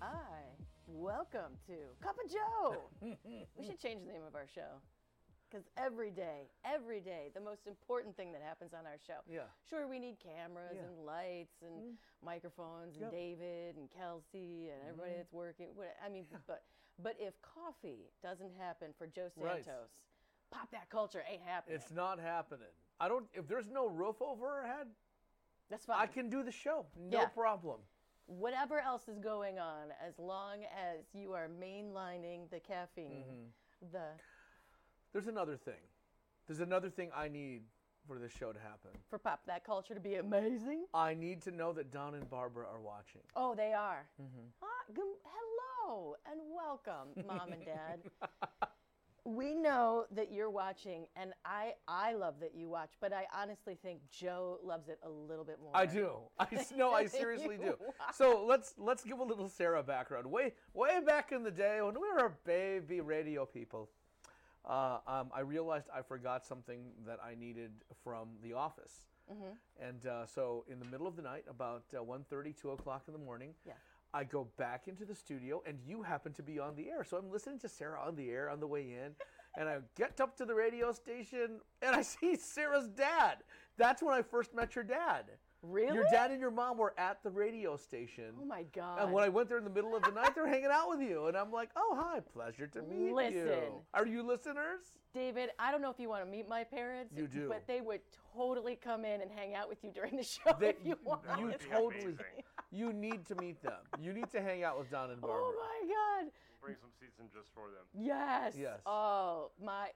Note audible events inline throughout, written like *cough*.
Hi, welcome to Cup of Joe. *laughs* we should change the name of our show. Because every day, every day, the most important thing that happens on our show. Yeah. Sure, we need cameras Yeah. and lights and microphones and Yep. David and Kelsey and everybody that's working. I mean, but but if coffee doesn't happen for Joe Right. Santos, pop that culture ain't happening. It's not happening. I don't. If there's no roof over our head, That's fine. I can do the show. No Yeah. problem. whatever else is going on, as long as you are mainlining the caffeine, Mm-hmm. the There's another thing. There's another thing I need for this show to happen. for pop that culture to be amazing. I need to know that Don and Barbara are watching. Oh, they are. Mm-hmm. Hi, gum- hello and welcome, mom and dad. *laughs* we know that you're watching, and I I love that you watch, but I honestly think Joe loves it a little bit more. I do. I no, I *laughs* seriously do. So let's let's give a little Sarah background. Way way back in the day when we were baby radio people, uh, um, I realized I forgot something that I needed from The Office. Mm-hmm. And uh, so in the middle of the night, about uh, 1.30, 2 o'clock in the morning, Yeah. I go back into the studio, and you happen to be on the air. So I'm listening to Sarah on the air on the way in, *laughs* and I get up to the radio station, and I see Sarah's dad. That's when I first met your dad. Really? Your dad and your mom were at the radio station. Oh my God. And when I went there in the middle of the night, they're hanging out with you, and I'm like, "Oh, hi, pleasure to meet you." Listen. Are you listeners? David, I don't know if you want to meet my parents. You do. But they would totally come in and hang out with you during the *laughs* show They- if you want. you would totally, amazing. *laughs* you need to meet them. You need to hang out with Don and oh Barbara. Oh my God. Bring some seats in just for them. Yes. Yes. Oh my.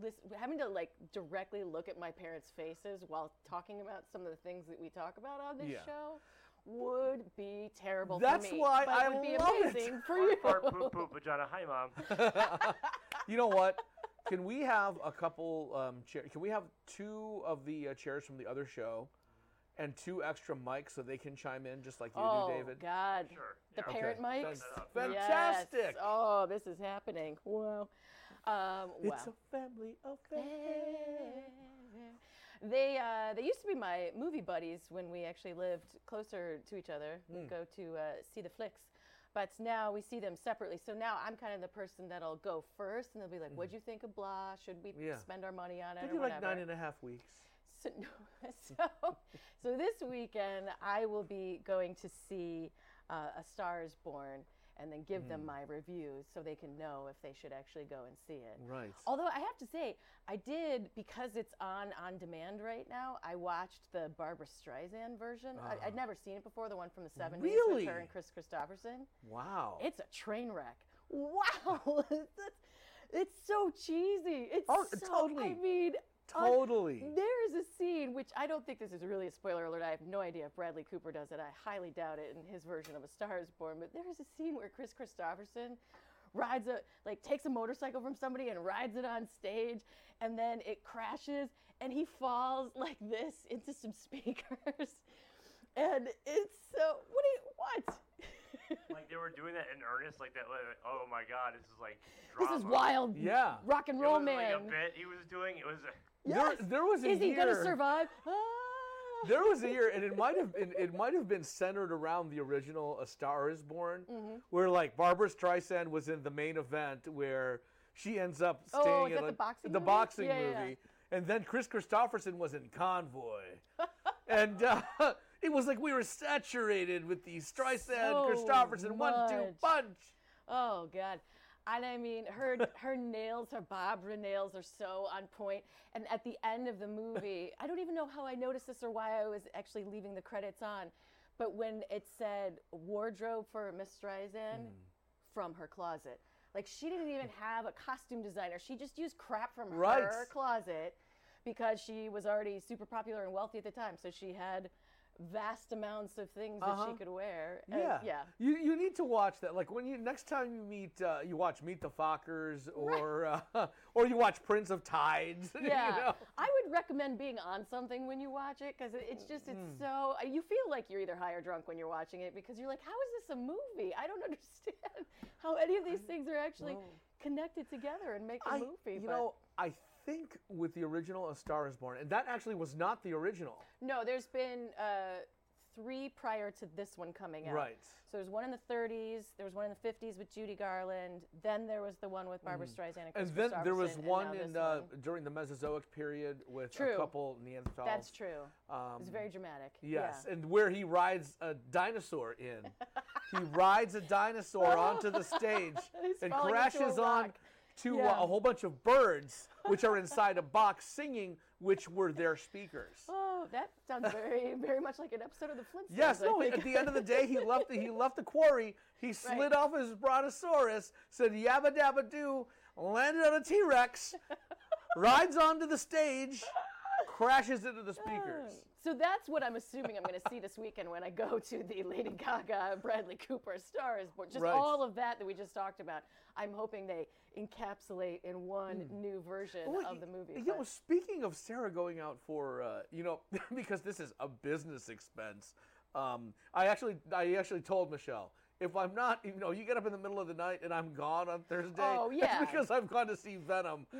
Listen, having to like directly look at my parents' faces while talking about some of the things that we talk about on this Yeah. show would be terrible That's for me. why but I would be love it. amazing for you. Fart, poop, poop, vagina. Hi, mom. *laughs* You know what? Can we have a couple um, chairs? Can we have two of the uh, chairs from the other show, and two extra mics so they can chime in just like you Oh do, David? Oh my god. Sure. The Yeah. parent Okay. mics. Fan- Yes. Fantastic! Oh, this is happening. Wow. Um, It's a family affair. They uh, they used to be my movie buddies when we actually lived closer to each other. Hmm. We'd go to uh, see the flicks, but now we see them separately. So now I'm kind of the person that'll go first, and they'll be like, "What'd you think of blah? Should we Hmm. Yeah. spend our money on it you like nine and a half weeks. So, no, *laughs* so, so this weekend I will be going to see uh, A Star Is Born and then give Hmm. them my reviews so they can know if they should actually go and see it. Right. Although I have to say, I did because it's on on demand right now. I watched the Barbra Streisand version. I, I'd never seen it before, the one from the '70s Ah. Really? with her and Kris Kristofferson. Wow. It's a train wreck. Wow, *laughs* That's- it's so cheesy. It's Oh, so, totally. I mean, Totally. un- there is a scene which I don't think this is really a spoiler alert. I have no idea if Bradley Cooper does it. I highly doubt it in his version of A Star Is Born. But there is a scene where Kris Kristofferson rides a like takes a motorcycle from somebody and rides it on stage, and then it crashes and he falls like this into some *laughs* speakers. And it's so what do you what? *laughs* Like they were doing that in earnest, like that. Like, oh my God, this is like drama. This is wild. Yeah. Rock and It roll was like a bit he was doing. It was. Yes. There, there was a Is he year. gonna survive? Ah. *laughs* There was a year, and it might have been it might have been centered around the original A Star Is Born, Mm-hmm. where like Barbra Streisand was in the main event where she ends up staying Oh, in like, the boxing the movie? boxing Yeah, yeah, movie, and then Kris Kristofferson was in Convoy, *laughs* and. Uh, *laughs* It was like we were saturated with the Streisand, So Kristofferson one-two punch. Oh God. And I mean, her *laughs* her nails, her Barbra nails are so on point. And at the end of the movie, I don't even know how I noticed this or why I was actually leaving the credits on, but when it said wardrobe for Miss Streisand Hmm. from her closet, like she didn't even have a costume designer. She just used crap from Right. her closet because she was already super popular and wealthy at the time. So she had vast amounts of things that Uh-huh. she could wear. And Yeah, yeah. You you need to watch that. Like when you next time you meet, uh, you watch Meet the Fockers, or uh, *laughs* or you watch Prince of Tides. *laughs* Yeah, you know? I would recommend being on something when you watch it because it's just it's Mm. so you feel like you're either high or drunk when you're watching it because you're like, how is this a movie? I don't *laughs* understand how any of these things are actually Well, connected together and make a I, movie. you but know, I think with the original A Star Is Born, and that actually was not the original. no, there's been uh, three prior to this one coming out. Right. So there's one in the 30s, there was one in the 50s with Judy Garland, then there was the one with Barbra Streisand and Mm. And then there was one in uh, one. during the Mesozoic period with True. a couple Neanderthals. That's true. Um, It's very dramatic. Yes, Yeah. and where he rides a dinosaur in. *laughs* he rides a dinosaur *laughs* onto the stage and falling into a crashes on. To Yeah. uh, a whole bunch of birds, which are inside a box singing, which were their speakers. Oh, that sounds very, very much like an episode of the Flintstones. Yes, no. At the end of the day, he *laughs* left. The, he left the quarry. He slid off his brontosaurus, said "yabba dabba doo," landed on a T Rex, *laughs* rides onto the stage, crashes into the speakers. So that's what I'm assuming I'm going to see this weekend when I go to the Lady Gaga, Bradley Cooper, stars Just Right. all of that that we just talked about. I'm hoping they encapsulate in one new version Well, of the movie. You know, but- speaking of Sarah going out for, uh, you know, *laughs* because this is a business expense. Um, I actually, I actually told Michelle, if I'm not, you know, you get up in the middle of the night and I'm gone on Thursday. Oh, *laughs* yeah. It's because I've gone to see Venom. *laughs*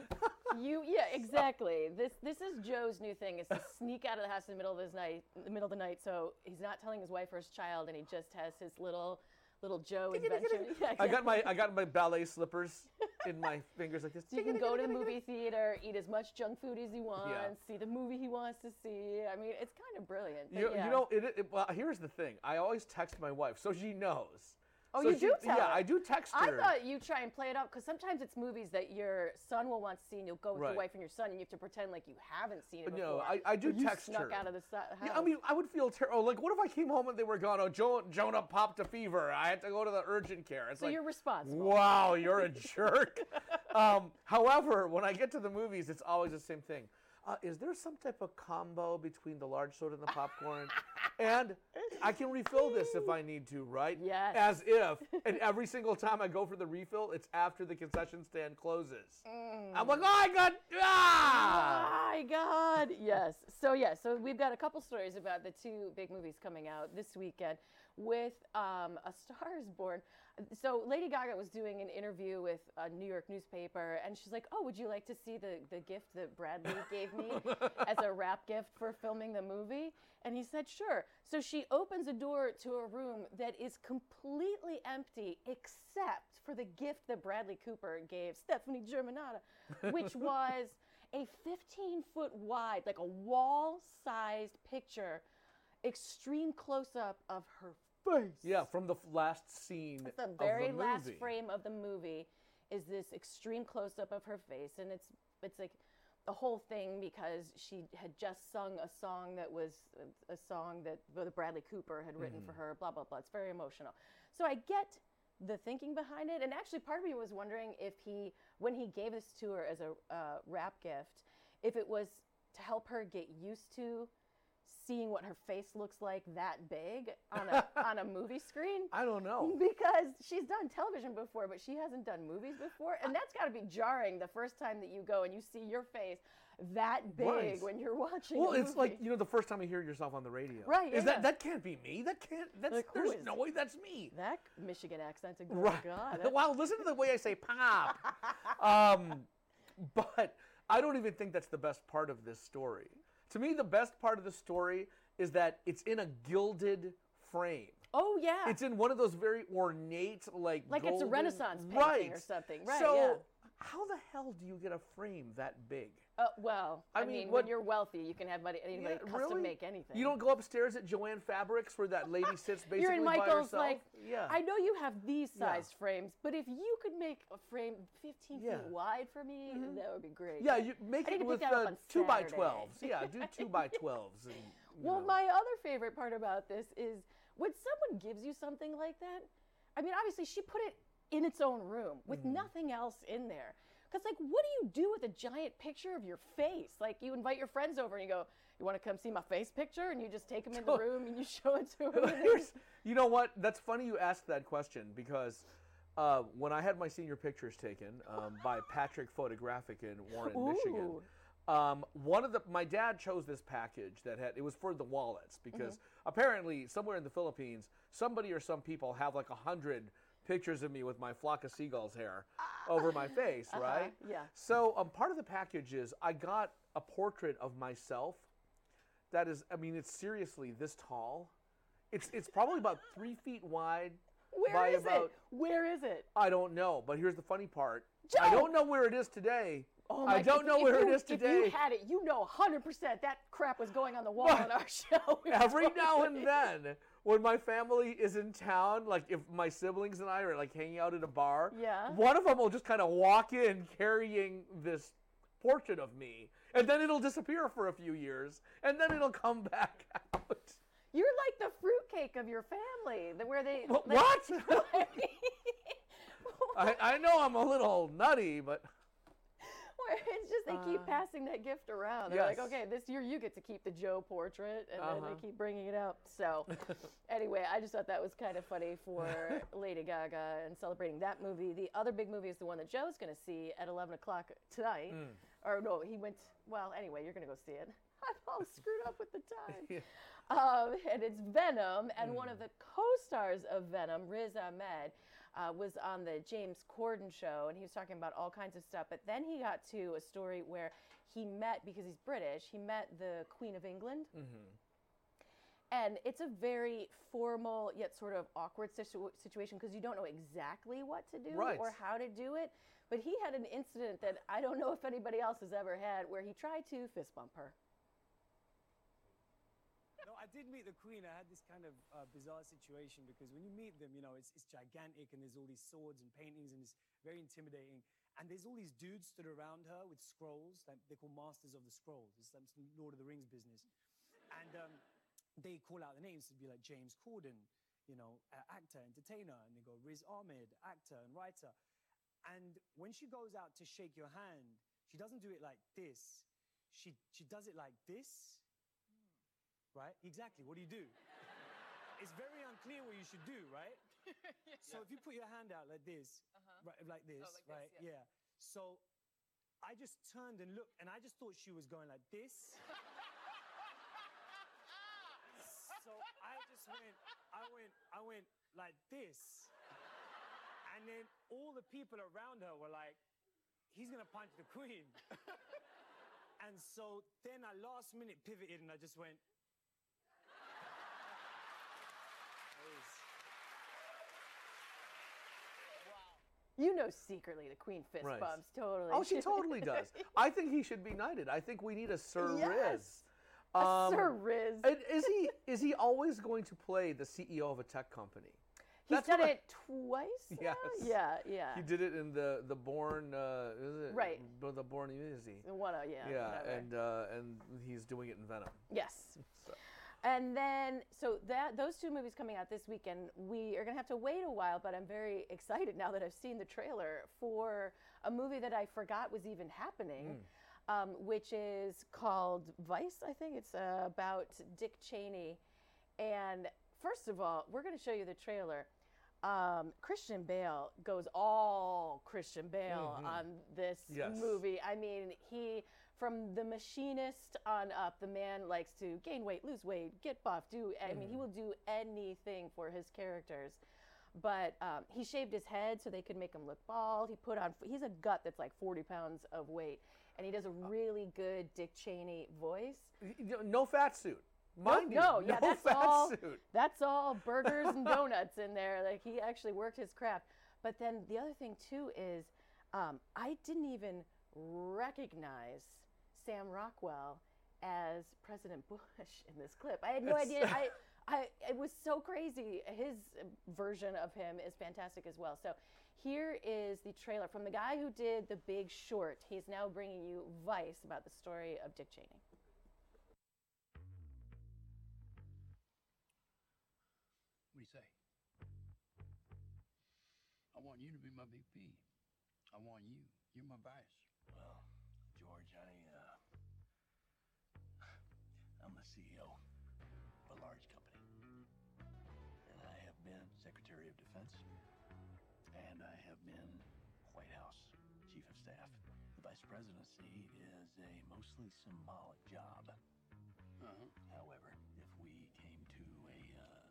You yeah exactly. This this is Joe's new thing is to *laughs* sneak out of the house in the middle of his night, in the middle of the night. So he's not telling his wife or his child, and he just has his little little Joe adventure. *laughs* Yeah, I got my. I got my ballet slippers in my *laughs* fingers like this. So you can go to the movie theater, eat as much junk food as he wants, see the movie he wants to see. I mean, it's kind of brilliant. You, yeah. you know, it, it, well, here's the thing. I always text my wife, so she knows. Oh, So you she- do tell Yeah, her. I do text her. I thought you try and play it up because sometimes it's movies that your son will want to see, and you'll go with Right. your wife and your son, and you have to pretend like you haven't seen it No, before. I- I do or you text snuck her. out of the si- house. Yeah, I mean, I would feel terrible. Like, what if I came home and they were gone? Oh, jo- Jonah popped a fever. I had to go to the urgent care. It's so like, you're responsible. wow, you're a *laughs* jerk. um, however, when I get to the movies, it's always the same thing. Uh, is there some type of combo between the large soda and the popcorn? and I can refill this if I need to, right? Yes. As if, and every single time I go for the refill, it's after the concession stand closes. I'm like, oh, I got ah. My God, yes. So yeah, so we've got a couple stories about the two big movies coming out this weekend. With um, A Star Is Born, so Lady Gaga was doing an interview with a New York newspaper, and she's like, "Oh, would you like to see the the gift that Bradley gave me *laughs* as a wrap gift for filming the movie?" And he said, "Sure." So she opens a door to a room that is completely empty except for the gift that Bradley Cooper gave Stefani Germanotta, which *laughs* was a 15 foot wide, like a wall sized picture, extreme close up of her face. Yeah, from the last scene The of very the last frame of the movie is this extreme close up of her face, and it's it's like the whole thing because she had just sung a song that was a, a song that that Bradley Cooper had written Mm-hmm. for her. Blah blah blah. It's very emotional. So I get the thinking behind it, and actually, part of me was wondering if he, when he gave this to her as a uh, wrap gift, if it was to help her get used to seeing what her face looks like that big on a *laughs* on a movie screen I don't know. because she's done television before, but she hasn't done movies before, and that's got to be jarring the first time that you go and you see your face that big Right. when you're watching. Well, it's like you know the first time you hear yourself on the radio. Right, Is yeah. that that can't be me? That can't. That's Like, there's no way that's me. that Michigan accent's a good Right. God. *laughs* wow, listen to the way I say pop. *laughs* um, but I don't even think that's the best part of this story. To me, the best part of the story is that it's in a gilded frame. oh yeah, It's in one of those very ornate, like like it's a Renaissance painting right. or something, right? So, yeah. how the hell do you get a frame that big? Uh, well, I, I mean, mean, when you're wealthy, you can have money, anybody Yeah, custom really? make anything. You don't go upstairs at Jo-Ann Fabrics where that lady *laughs* sits basically You're in by Michael's herself. like, yeah. I know you have these Yeah. sized frames, but if you could make a frame 15 Yeah. feet wide for me, that would be great. yeah, you make I it with uh, two by twelves. Yeah, *laughs* do two by twelves. And, Well, know. my other favorite part about this is when someone gives you something like that. I mean, obviously, she put it in its own room with Mm-hmm. nothing else in there. Because, like, what do you do with a giant picture of your face? Like, you invite your friends over and you go, You want to come see my face picture? And you just take them in the room and you show it to them. *laughs* You know what? That's funny you asked that question because uh, when I had my senior pictures taken um, by *laughs* Patrick Photographic in Warren, Michigan, um, one of the my dad chose this package that had it was for the wallets because Mm-hmm. apparently somewhere in the Philippines somebody or some people have like a hundred pictures of me with my flock of seagulls hair over my face, right? Ah. yeah. So um, part of the package is I got a portrait of myself that is, I mean, it's seriously this tall. It's it's probably about three feet wide. Where is about, it? Where is it? I don't know, but here's the funny part. I don't know where it is today. Oh I don't if- know if where you- it is If today. you had it, you know 100% that crap was going on the wall But *laughs* on our *laughs* show. Every now and then, when my family is in town, like if my siblings and I are like hanging out at a bar, Yeah. one of them will just kind of walk in carrying this portrait of me, and then it'll disappear for a few years, and then it'll come *laughs* back out. You're like the fruitcake of your family, the, where they. Wh- like- what? *laughs* *laughs* I, I know I'm a little nutty, but Where *laughs* it's just they keep Uh, passing that gift around. They're like, okay, this year you get to keep the Joe portrait, and then Uh-huh. they keep bringing it up. So, *laughs* anyway, I just thought that was kind of funny for *laughs* Lady Gaga and celebrating that movie. The other big movie is the one that Joe's going to see at 11 o'clock tonight. Mm. Or no, he went. Well, anyway, you're going to go see it. I'm all screwed up with the time. Yeah. Um, and it's Venom, and one Mm. of the co-stars of Venom, Riz Ahmed, uh, was on the James Corden show, and he was talking about all kinds of stuff. But then he got to a story where he met, because he's British, he met the Queen of England, Mm-hmm. and it's a very formal yet sort of awkward situ- situation because you don't know exactly what to do Right. or how to do it. But he had an incident that I don't know if anybody else has ever had, where he tried to fist bump her. I did meet the Queen. I had this kind of uh, bizarre situation because when you meet them, you know, it's, it's gigantic and there's all these swords and paintings and it's very intimidating. And there's all these dudes stood around her with scrolls. Like they call Masters of the Scrolls. It's some some Lord of the Rings business. And um, they call out the names to be like James Corden, you know, uh, actor, entertainer. And they go Riz Ahmed, actor and writer. And when she goes out to shake your hand, she doesn't do it like this. She, she does it like this right? Exactly. What do you do? it's very unclear what you should do, right? *laughs* So if you put your hand out like this, uh-huh. right, like this, oh, like this, right? yeah. So I just turned and looked, and I just thought she was going like this. so I just went, I went, I went like this. And then all the people around her were like, he's gonna punch the queen. *laughs* and so then I last minute pivoted and I just went, You know secretly the Queen fist Right. bumps, totally. oh, she *laughs* totally does. *laughs* I think he should be knighted. I think we need a Sir Riz. Yes. Um, A Sir Riz. and Is he is he always going to play the CEO of a tech company? He's that's done what I- it twice. now? Yes. Yeah, yeah. He did it in the the Bourne, uh, is it? Right. The Born Easy. One, yeah. Yeah, whatever. and uh, and he's doing it in Venom. yes. *laughs* So. And then, so that those two movies coming out this weekend, we are gonna have to wait a while. But I'm very *laughs* excited now that I've seen the trailer for a movie that I forgot was even happening, um, which is called Vice. I think it's uh, about Dick Cheney. And first of all, we're gonna show you the trailer. Um, Christian Bale goes all Christian Bale on this Yes. movie. I mean, he from the machinist on up, the man likes to gain weight, lose weight, get buff, do. I mean, he will do anything for his characters. But um, he shaved his head so they could make him look bald. He put on. He's a gut that's like 40 pounds of weight, and he does a really good Dick Cheney voice. No fat suit. Mind you, no, yeah, no that's fat all. suit. That's all burgers and *laughs* donuts in there. Like he actually worked his craft. But then the other thing too is, um, I didn't even recognize Sam Rockwell as President Bush in this clip. I had no idea. I, *laughs* I, it was so crazy. His version of him is fantastic as well. So here is the trailer from the guy who did The Big Short. He's now bringing you Vice about the story of Dick Cheney. What do you say? I want you to be my VP. I want you. You're my vice. Presidency is a mostly symbolic job. Uh-huh. However, if we came to a uh,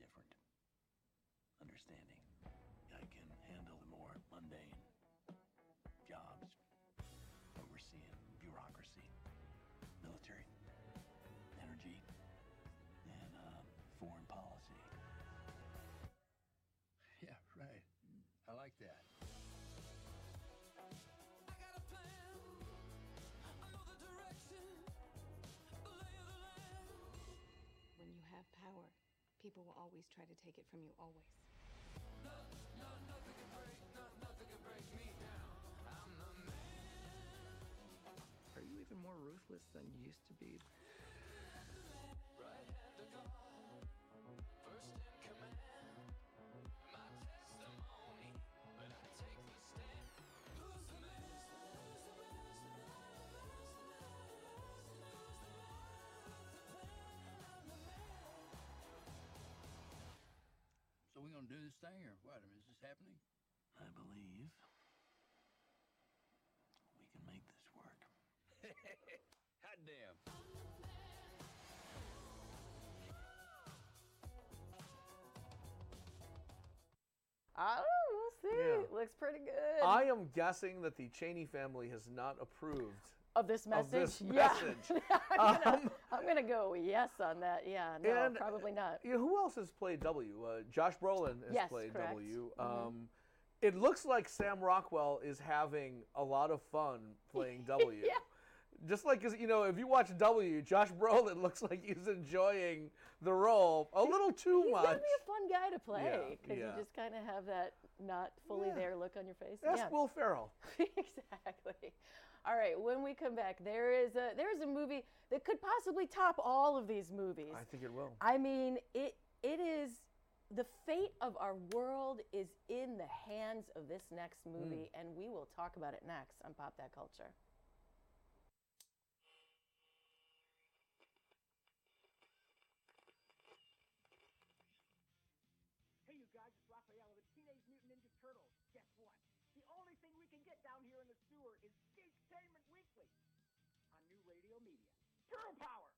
different understanding, have power, people will always try to take it from you, always. Are you even more ruthless than you used to be? So we gonna do this thing or what? I mean, is this happening? I believe we can make this work. *laughs* Hot damn. I don't know. We'll see. Yeah. Looks pretty good. I am guessing that the Cheney family has not approved. Of this message. of this yeah. message. *laughs* I'm, gonna, Um, I'm gonna go yes on that. Yeah. No, probably not. You know, who else has played W? Uh, Josh Brolin has Yes, played correct. W. Mhm. Um, it looks like Sam Rockwell is having a lot of fun playing *laughs* W. Yeah. Just like, you know, if you watch W, Josh Brolin *laughs* looks like he's enjoying the role a little too He's much. gonna be a fun guy to play because yeah. you just kind of have that not fully Yeah. there look on your face. Yeah. Will Ferrell. exactly. All right. When we come back, there is a there is a movie that could possibly top all of these movies. I think it will. I mean, it it is the fate of our world is in the hands of this next movie, hmm. and we will talk about it next on Pop That Culture. Hey, you guys, it's Raphael of the Teenage Mutant Ninja Turtles. Guess what? The only thing we can get down here in the sewer is Geektainment Weekly on new radio media. Turtle Power!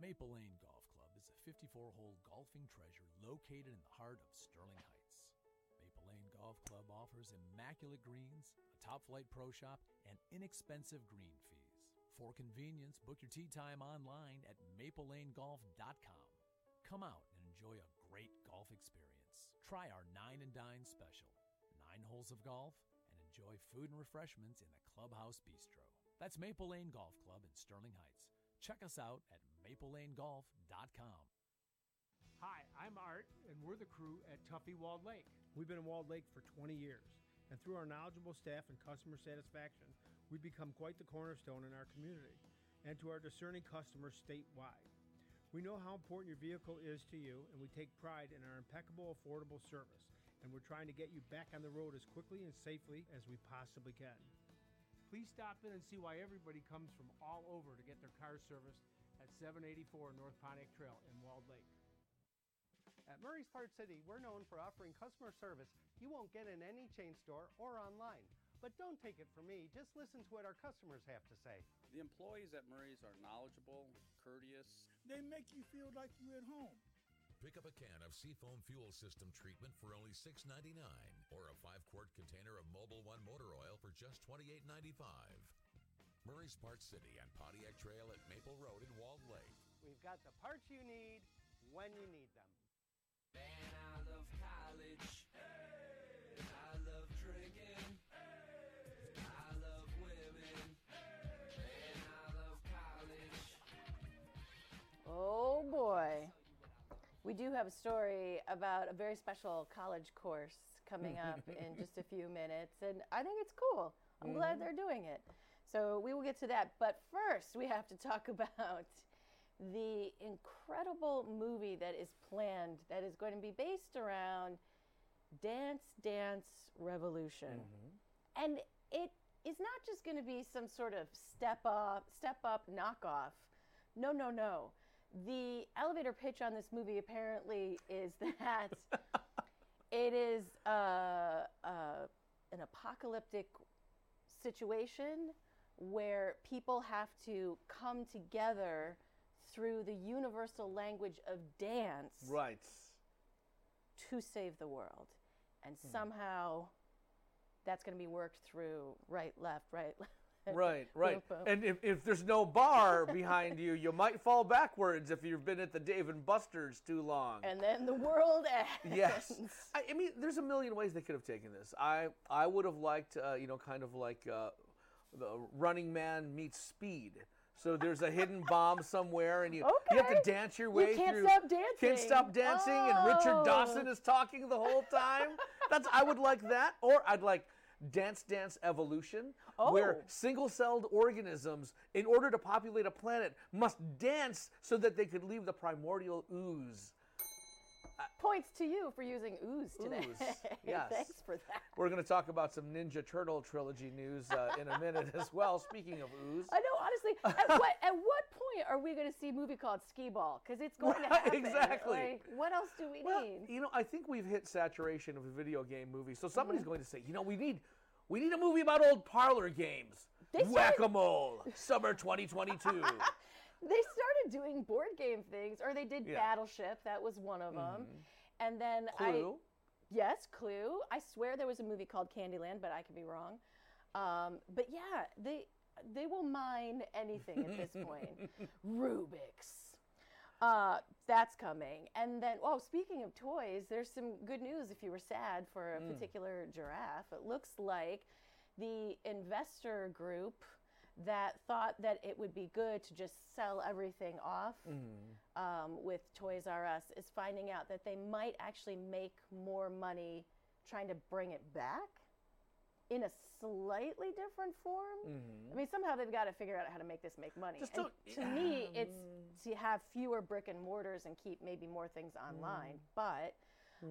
Maple Lane Golf Club is a 54 hole golfing treasure located in the heart of Sterling Heights. Maple Lane Golf Club offers immaculate greens, a top flight pro shop, and inexpensive green fees. For convenience, book your tee time online at maplelanegolf.com. Come out and enjoy a great golf experience. Try our Nine and Dine special nine holes of golf enjoy food and refreshments in the Clubhouse Bistro. That's Maple Lane Golf Club in Sterling Heights. Check us out at maplelanegolf.com. Hi, I'm Art, and we're the crew at Tuffy Walled Lake. We've been in Walled Lake for 20 years, and through our knowledgeable staff and customer satisfaction, we've become quite the cornerstone in our community and to our discerning customers statewide. We know how important your vehicle is to you, and we take pride in our impeccable, affordable service, and we're trying to get you back on the road as quickly and safely as we possibly can. Please stop in and see why everybody comes from all over to get their cars serviced at 784 North Pontiac Trail in Walled Lake. At Murray's Part City, we're known for offering customer service you won't get in any chain store or online. But don't take it from me, just listen to what our customers have to say. The employees at Murray's are knowledgeable, courteous. They make you feel like you're at home. Pick up a can of Seafoam Fuel System treatment for only $6.99 or a 5 quart container of Mobil One motor oil for just $28.95. Murray's Part City and Pontiac Trail at Maple Road in Walled Lake. We've got the parts you need when you need them. Man, I love college. I love drinking. I love women. Man, I love college. Oh boy. We do have a story about a very special college course coming up in *laughs* just a few minutes, and I think it's cool. I'm glad Mhm. they're doing it. So we will get to that. But first, we have to talk *laughs* about the incredible movie that is planned that is going to be based around Dance Dance Revolution. Mm-hmm. And it is not just going to be some sort of step up, step up knockoff. No, no, no. The elevator pitch on this movie apparently is *laughs* that it is uh, uh, an apocalyptic situation where people have to come together through the universal language of dance Right. to save the world. And Hmm. somehow that's going to be worked through right, left, right, *laughs* left. *laughs* Right, right. And if, if there's no bar behind you, you might fall backwards if you've been at the Dave and Buster's too long. And then the world *laughs* ends. yes. I, I mean, there's a million ways they could have taken this. I I would have liked, uh, you know, kind of like uh, the Running Man meets Speed. So there's a hidden bomb somewhere, and you you have to dance your You way can't through. stop Can't dancing. stop dancing, and Richard Oh. Dawson is talking the whole time. That's I would like that, or I'd like Dance Dance Evolution, where Oh. single-celled organisms, in order to populate a planet, must dance so that they could leave the primordial ooze. Points to you for using ooze today. Ooze, *laughs* yes. Thanks for that. We're going to talk about some Ninja Turtle trilogy news uh, in a minute as well. Speaking of ooze, I know, honestly, at what at what point are we going to see a movie called Skee Ball? Because it's going to happen. exactly. Like, what else do we well, need? you know, I think we've hit saturation of a video game movie. So somebody's Mm-hmm. going to say, you know, we need we need a movie about old parlor games. Started- Whack-a-mole, summer 2022. *laughs* They started doing board game things, or they did Yeah. Battleship. That was one of them. And then Clue. I yes, Clue. I swear there was a movie called Candyland, but I could be wrong. Um, but yeah, they they will mine anything at this point. *laughs* Rubik's. Uh, that's coming. And then, oh, speaking of toys, there's some good news if you were sad for a Mm. particular giraffe. It looks like the investor group that thought that it would be good to just sell everything off Mm-hmm. um, with Toys R Us is finding out that they might actually make more money trying to bring it back in a slightly different form. Mhm. I mean, somehow they've got to figure out how to make this make money. To me, it's to have fewer brick and mortars and keep maybe more things online. But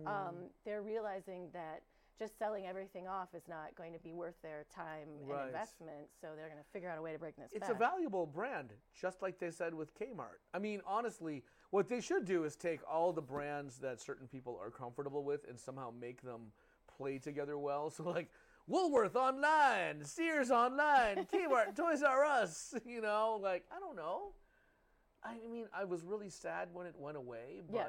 um, they're realizing that just selling everything off is not going to be worth their time Right. and investment. So they're going to figure out a way to bring this It's back. a valuable brand, just like they said with Kmart. I mean, honestly, what they should do is take all the brands that certain people are comfortable with and somehow make them play together well. *laughs* So, like Woolworth online, Sears online, Kmart, *laughs* Toys R Us, you know, like, I don't know. I mean, I was really sad when it went away, but Yeah.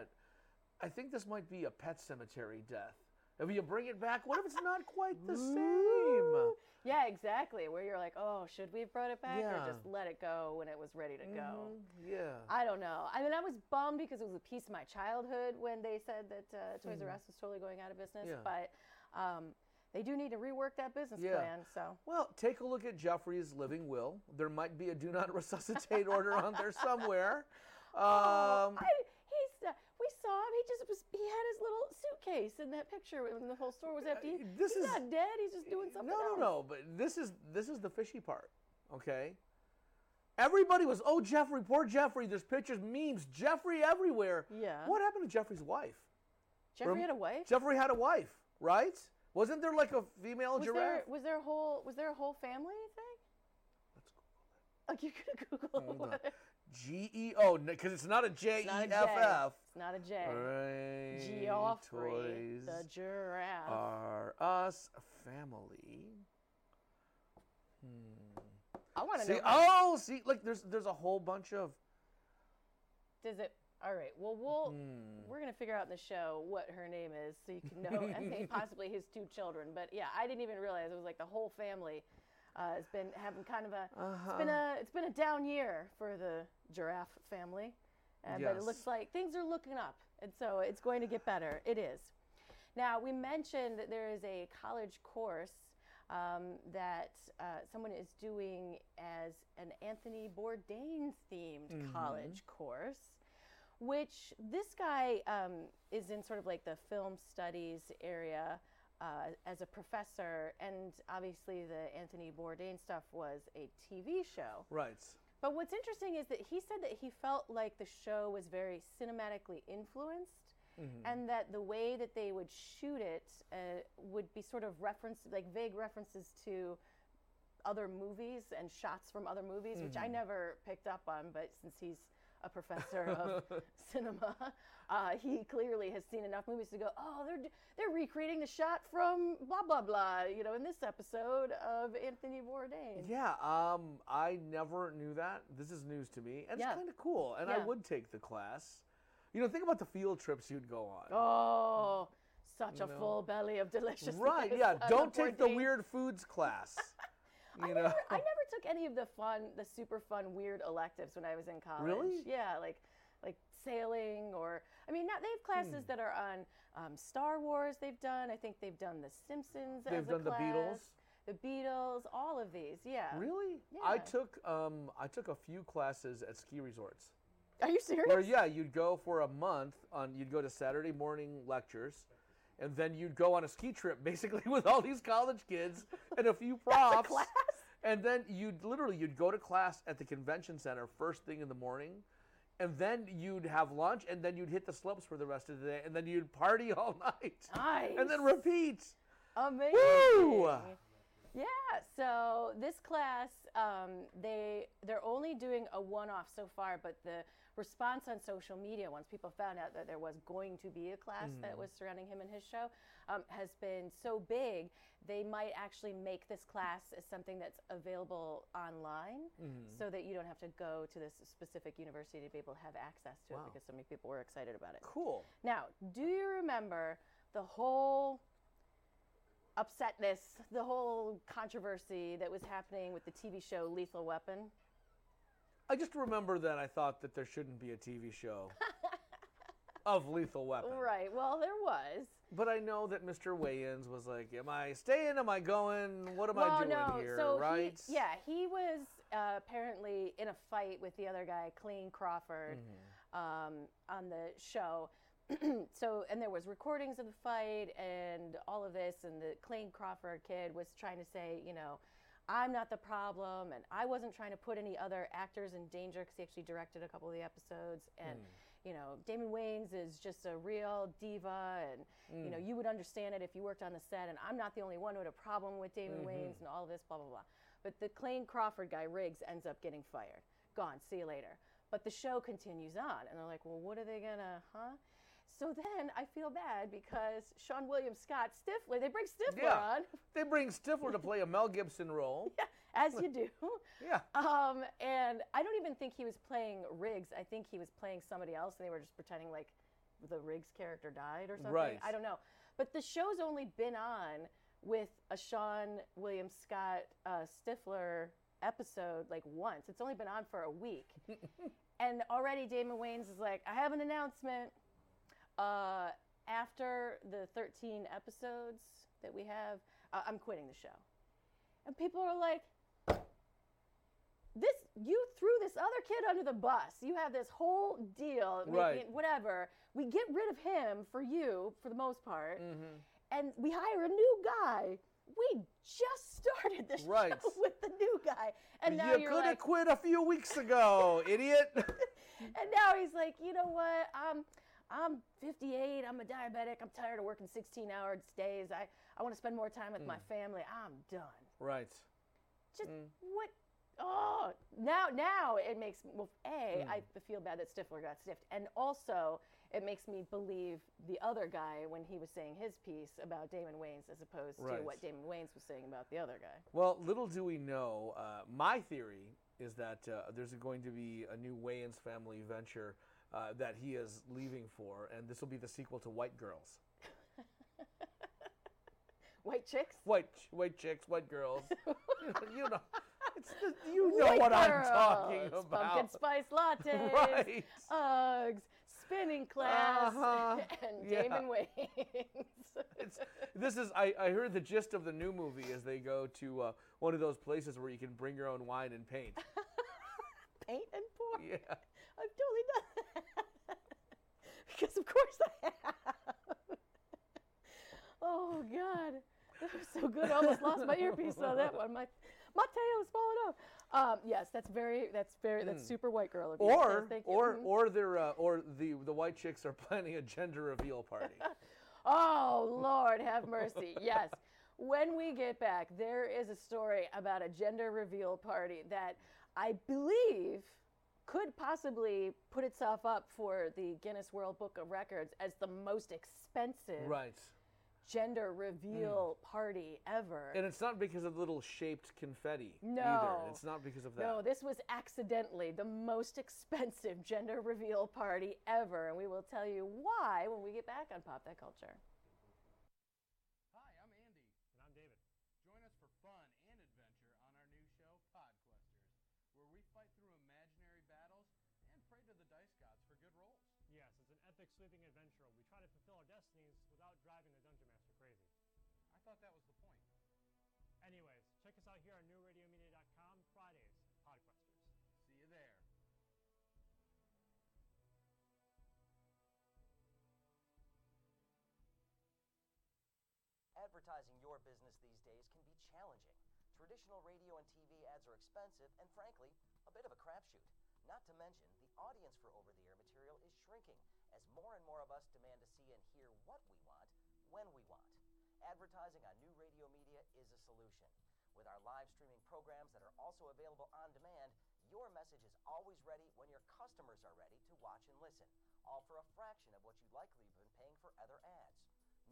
I think this might be a pet cemetery death. If you bring it back, what if it's not quite the same? Yeah, exactly. Where you're like, oh, should we have brought it back Yeah. or just let it go when it was ready to go? Mhm, Yeah. I don't know. I mean, I was bummed because it was a piece of my childhood when they said that uh, Toys R Mhm. Us was totally going out of business. Yeah. But um, they do need to rework that business Yeah. plan. So Well, take a look at Jeffrey's living will. There might be a do not *laughs* resuscitate order on there somewhere. *laughs* Um, Oh, I, he's uh, we saw him. He just was. He had his little suitcase in that picture when the whole store was empty. Uh, this he's is- not dead. He's just doing something no, no, else. no. But this is this is the fishy part. Okay. Everybody was, oh Jeffrey, poor Jeffrey. There's pictures, memes, Jeffrey everywhere. Yeah. What happened to Jeffrey's wife? Jeffrey Rem- had a wife. Jeffrey had a wife, right? Wasn't there like a female was giraffe? there was there a whole was there a whole family thing? Let's Google it. Like you could Google it. G E O, because it's not a J E. F F. It's not a J. Right, Geoffrey, toys the giraffe. are us a family. Hmm. I want to See, know. oh, see, like there's there's a whole bunch of. Does it? All right. Well, we'll Hmm. we're gonna figure out in the show what her name is, so you can know. and think *laughs* possibly his two children. But yeah, I didn't even realize it was like the whole family uh, has been having kind of a. It's been Uh-huh. a it's been a down year for the giraffe family, uh, but it looks like things are looking up, and so it's going to get better. It is. Now we mentioned that there is a college course um, that uh, someone is doing as an Anthony Bourdain themed Mhm. college course, which this guy um, is in sort of like the film studies area uh, as a professor, and obviously the Anthony Bourdain stuff was a TV show. Right. But what's interesting is that he said that he felt like the show was very cinematically influenced Mhm. and that the way that they would shoot it uh, would be sort of reference, like vague references to other movies and shots from other movies, which I Mhm. never picked up on. But since he's a professor of *laughs* cinema, uh, he clearly has seen enough movies to go, oh, they're they're recreating the shot from blah blah blah, you know, in this episode of Anthony Bourdain. Yeah, um, I never knew that. This is news to me, and Yeah. it's kind of cool. And I would take the class. You know, think about the field trips you'd go on. Oh, such You a know. full belly of delicious. right? *laughs* Yeah. Don't take the weird foods class. *laughs* I know. never, I never took any of the fun, the super fun, weird electives when I was in college. Really? Yeah, like like sailing or I mean, now they have classes Hmm. that are on um, Star Wars. They've done. I think they've done The Simpsons. They've as a done the Beatles. class, The Beatles. All of these. Yeah. Really? Yeah. I took um, I took a few classes at ski resorts. Are you serious? Where yeah, you'd go for a month on you'd go to Saturday morning lectures, and then you'd go on a ski trip basically *laughs* with all these college kids and a few *laughs* props. class? And then you'd literally you'd go to class at the convention center first thing in the morning, and then you'd have lunch, and then you'd hit the slopes for the rest of the day, and then you'd party *laughs* all night, Nice. and then repeat. Amazing. Woo! Yeah. So this class, um, they they're only doing a one-off so far, but the response on social media, once people found out that there was going to be a class that Mhm. was surrounding him and his show, um, has been so big. They might actually make this class as something that's available online, Mhm. so that you don't have to go to this specific university to be able to have access to Wow. it because so many people were excited about it. Cool. Now, do you remember the whole upsetness, the whole controversy that was happening with the TV show Lethal Weapon? I just remember that I thought that there shouldn't be a TV show *laughs* of Lethal Weapon. Right. Well, there was. But I know that Mr. Wayans was like, "Am I staying? Am I going? What am well, I doing no. here?" so right? He, yeah, he was uh, apparently in a fight with the other guy, Clayne Crawford, Mm-hmm. um, on the show. *clears throat* so, and there was recordings of the fight and all of this, and the Clayne Crawford kid was trying to say, you know, I'm not the problem, and I wasn't trying to put any other actors in danger because he actually directed a couple of the episodes, and Hmm. you know, Damon Wayans is just a real diva, and you know, Mm. you would understand it if you worked on the set, and I'm not the only one who had a problem with Damon Mhm. Wayans and all of this, blah blah blah. But the Clayne Crawford guy, Riggs, ends up getting fired. Gone. See you later. But the show continues on, and they're like, well, what are they gonna, huh? So then I feel bad because Seann William Scott Stifler, they bring Stifler Yeah. on, They bring Stifler to play a Mel Gibson role. *laughs* Yeah, as you do. Yeah. Um, and I don't even think he was playing Riggs. I think he was playing somebody else, and they were just pretending like the Riggs character died or something. Right. I don't know. But the show's only been on with a Seann William Scott uh, Stifler episode like once. It's only been on for a week. *laughs* and already Damon Wayans is like, I have an announcement. Uh, after the 13 episodes that we have, uh, I'm quitting the show. And people are like, this you threw this other kid under the bus. You have this whole deal, Right. making, whatever. We get rid of him for you, for the most part, Mm-hmm. and we hire a new guy. We just started this Right. show *laughs* with the new guy, and now you you're could have like, quit a few weeks ago, idiot. *laughs* and now he's like, you know what? I'm I'm 58. I'm a diabetic. I'm tired of working 16 hour days. I, I want to spend more time with my Mm. family. I'm done. right. Just Mm. what? Oh, now now it makes well. A, Mm. I feel bad that Stifler got stiffed, and also it makes me believe the other guy when he was saying his piece about Damon Wayans as opposed Right. to what Damon Wayans was saying about the other guy. Well, little do we know, uh, my theory is that uh, there's going to be a new Wayans family venture uh, that he is leaving for, and this will be the sequel to White Girls. *laughs* White chicks. White, white chicks, white girls. *laughs* you know, it's the, you know White what I'm talking about. Pumpkin spice lattes. *laughs* Right. Uggs. Spinning class. Uh-huh. And Yeah. Damon Wayans. It's, this is I, I heard the gist of the new movie is they go to uh, one of those places where you can bring your own wine and paint. Paint and pour. Yeah. I've totally done that. *laughs* because of course I have. oh God. That was so good. I almost lost my earpiece on that one. My my tail is falling off. Um, yes, that's very, that's very, that's Mm. super white girl. Or Yes, or Mhm. or they're uh, or the the white chicks are *laughs* planning a gender reveal party. *laughs* Oh, Lord, have mercy. Yes. When we get back, there is a story about a gender reveal party that I believe could possibly put itself up for the Guinness World Book of Records as the most expensive right. gender reveal hmm. party ever. And it's not because of little shaped confetti No. either. It's not because of that. No, this was accidentally the most expensive gender reveal party ever, and we will tell you why when we get back on Pop That Culture. Advertising your business these days can be challenging. Traditional radio and TV ads are expensive and, frankly, a bit of a crapshoot. Not to mention, the audience for over the air material is shrinking as more and more of us demand to see and hear what we want when we want. Advertising on new radio media is a solution. With our live streaming programs that are also available on demand, your message is always ready when your customers are ready to watch and listen, all for a fraction of what you likely have been paying for other ads.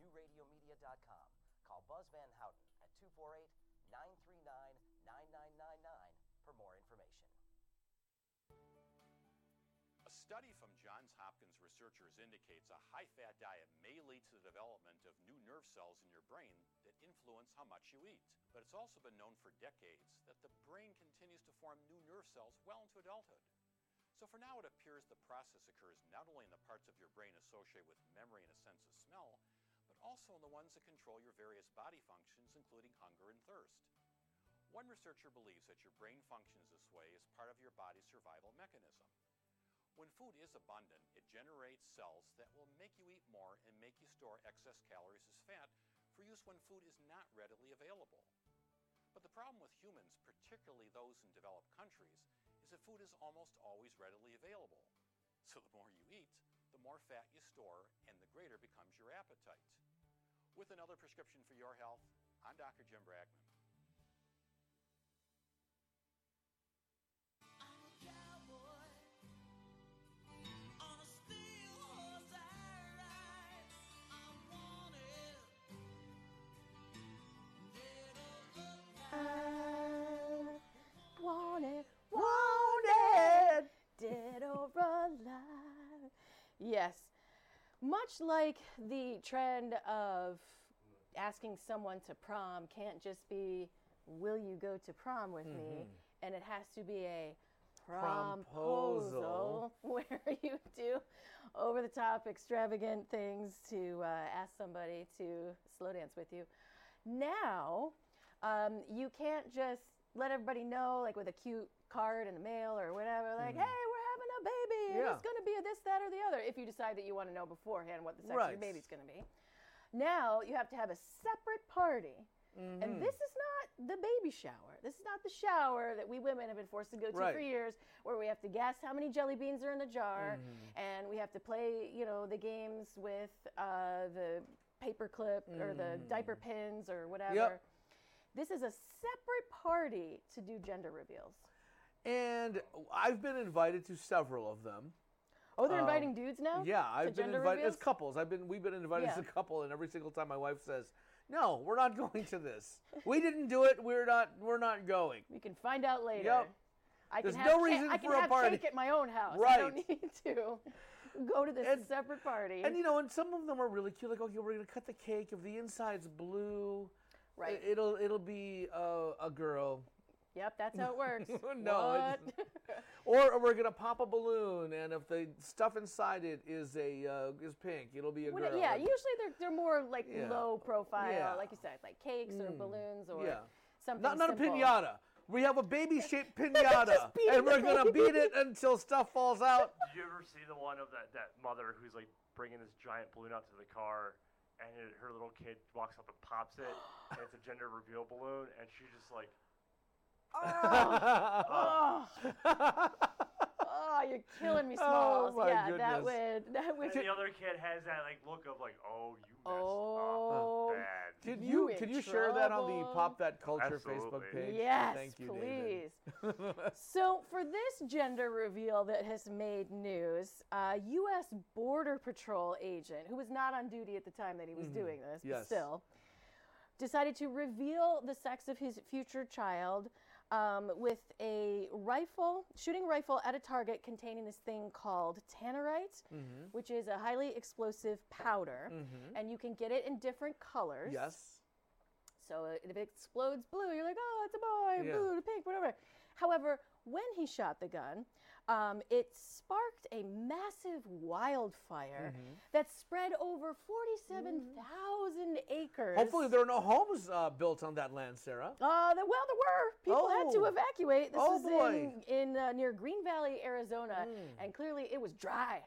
NewRadioMedia.com. Call Buzz Van Houten at 248 939 9999 for more information. A study from Johns Hopkins researchers indicates a high fat diet may lead to the development of new nerve cells in your brain that influence how much you eat. But it's also been known for decades that the brain continues to form new nerve cells well into adulthood. So for now, it appears the process occurs not only in the parts of your brain associated with memory and a sense of smell, also in the ones that control your various body functions, including hunger and thirst. One researcher believes that your brain functions this way as part of your body's survival mechanism. When food is abundant, it generates cells that will make you eat more and make you store excess calories as fat for use when food is not readily available. But the problem with humans, particularly those in developed countries, is that food is almost always readily available. So the more you eat, the more fat you store and the greater becomes your appetite. With another prescription for your health, I'm Dr. Jim Bragman. Want it, want it, wanted dead or alive. Yes. Much like the trend of asking someone to prom can't just be, will you go to prom with me? And it has to be a Promposal. *laughs* where you do over the top, extravagant things to uh, ask somebody to slow dance with you. Now, um, you can't just let everybody know, like with a cute card in the mail or whatever, like, Mhm. hey, we're having a baby, and Yeah. it's going to be a this, that, or the other, if you decide that you want to know beforehand what the sex of Right. your baby's going to be. Now, you have to have a separate party. And Mhm. this is not the baby shower. This is not the shower that we women have been forced to go to for years, where we have to guess how many jelly beans are in the jar, Mhm. and we have to play, you know, the games with uh, the paper clip or the Mhm. diaper pins or whatever. This is a separate party to do gender reveals. And I've been invited to several of them. Oh, they're Um, inviting dudes now. Yeah, I've been invited as couples. I've been we've been invited as a couple, and every single time my wife says, "No, we're not *laughs* going to this. We didn't do it. We're not. We're not going." We can find out later. Yep. I There's no reason I can for a have party. cake at my own house. I don't need *laughs* to go to this separate party. And you know, and some of them are really cute. Like, okay, we're gonna cut the cake. If the inside's blue, Right. it- It'll it'll be a, a girl. Yep, that's how it works. *laughs* no, What? *laughs* it's- or we're gonna pop a balloon, and if the stuff inside it is a uh, is pink, it'll be a What- girl. yeah, usually they're they're more like Yeah. low profile, Yeah. like you said, like cakes or Mm. balloons or yeah. something. Not not a pinata. We have a baby shaped *laughs* pinata, and we're gonna beat it until stuff falls out. Did you ever see the one of that, that mother who's like bringing this giant balloon out to the car, and it, her little kid walks up and pops it, and it's a gender reveal balloon, and she's just like, Oh, *laughs* oh, you're killing me, Oh, my yeah, that goodness. would that would. And the other kid has that like look of like, oh, you messed Oh, up bad. Could You you in could you share that on the. Pop That Culture Facebook page? Yes, Thank you, please. *laughs* So, for this gender reveal that has made news, a U.S. Border Patrol agent, who was not on duty at the time that he was Mhm. doing this, but still, decided to reveal the sex of his future child um, with a rifle, shooting rifle at a target containing this thing called tannerite, Mhm. which is a highly explosive powder, Mhm. and you can get it in different colors. Yes. So uh, if it explodes blue, you're like, oh, it's a boy, Yeah. blue to pink, whatever. However, when he shot the gun, um, it sparked a massive wildfire Mhm. that spread over 47,000 acres. Hopefully, there are no homes uh, built on that land, Sarah. Uh, the, well, there were. People had to Oh. evacuate. This Oh, was boy. in, in uh, near Green Valley, Arizona, Mm. and clearly it was dry.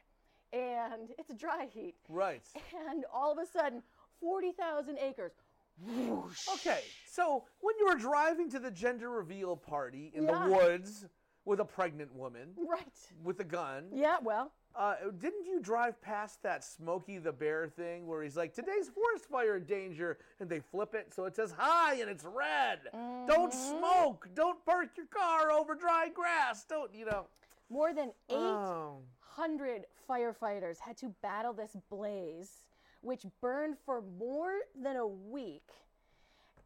And it's a dry heat. Right. And all of a sudden, 40,000 acres. Whoosh. Okay, so when you were driving to the gender reveal party in Yeah. the woods with a pregnant woman Right. with a gun, Yeah, well, uh, didn't you drive past that Smokey the Bear thing where he's like, "Today's forest fire danger," and they flip it so it says "Hi" and it's red. Don't Mm-hmm. smoke. Don't park your car over dry grass. Don't you know? more than Oh. 800 firefighters had to battle this blaze, which burned for more than a week.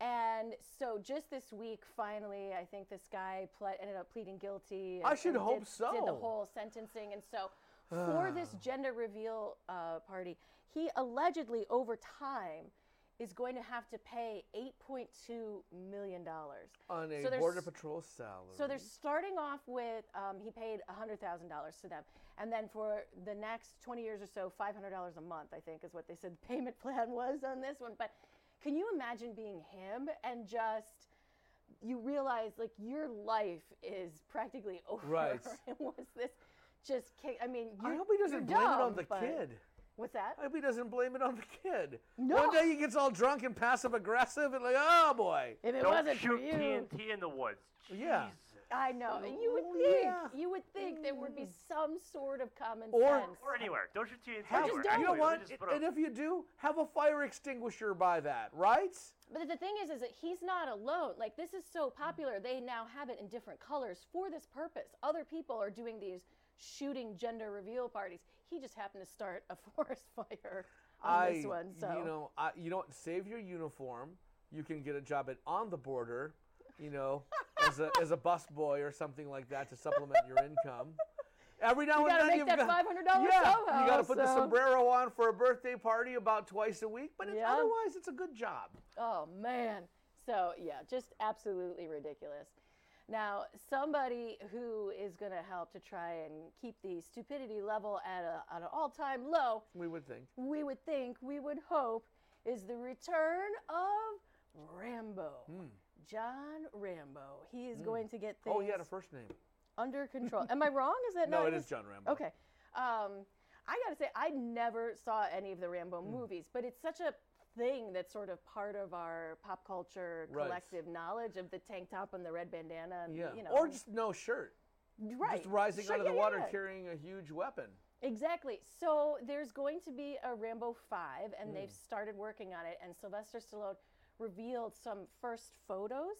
And so, just this week, finally, I think this guy ple- ended up pleading guilty. And, I should hope did, Did the whole sentencing, and so *sighs* for this gender reveal uh, party, he allegedly, over time, is going to have to pay 8.2 million dollars On a So border patrol salary. so they're starting off with um, he paid hundred thousand dollars to them, and then for the next twenty years or so, five hundred dollars a month. I think is what they said the payment *laughs* plan was on this one. But can you imagine being him and just you realize like your life is practically *laughs* over? Right. *laughs* and was this just? ki- I mean, I you're- hope he doesn't you're blame it on the but- kid. What's that? I hope he doesn't blame it on the kid. No. One day he gets all drunk and passive aggressive and like, oh boy. If it Don't wasn't for shoot you, TNT in the woods. Yeah. Jesus. I know. and You would Oh, think yeah. you would think there would be mm. some sort of common Or- sense. Or anywhere. Don't shoot TNT Have, anywhere. don't. you know Actually, let what? just put a- And if you do, have a fire extinguisher by that, right? But the thing is, is that he's not alone. Like this is so popular, they now have it in different colors for this purpose. Other people are doing these shooting gender reveal parties. He just happened to start a *laughs* forest fire on I, this one. So you know, I, you know what? Save your uniform. You can get a job at on the border, you know, as a as a bus boy or something like that to supplement your income. Every now You and then make you've that got, $500 *laughs* yeah, somehow, you got to put the sombrero on for a birthday party about twice a week, but it's, Yeah. otherwise it's a good job. Oh man. So yeah, just absolutely ridiculous. Now, somebody who is going to help to try and keep the stupidity level at, a, at an all-time low, We would think. we would think, we would hope, is the return of Rambo. Hmm. John Rambo. He is going to get things Oh, he had a first name. under *laughs* control. Am I wrong? Is that No, not it his- is John Rambo. Okay. Um, I got to say, I never saw any of the Rambo Hmm. movies, but it's such a thing that's sort of part of our pop culture Right. collective knowledge of the tank top and the red bandana. And, Yeah. You know, Or just no shirt. right. Just rising Sure, out of the yeah, water yeah. carrying a huge weapon. Exactly. So there's going to be a Rambo 5, and Hmm. they've started working on it. And Sylvester Stallone revealed some first photos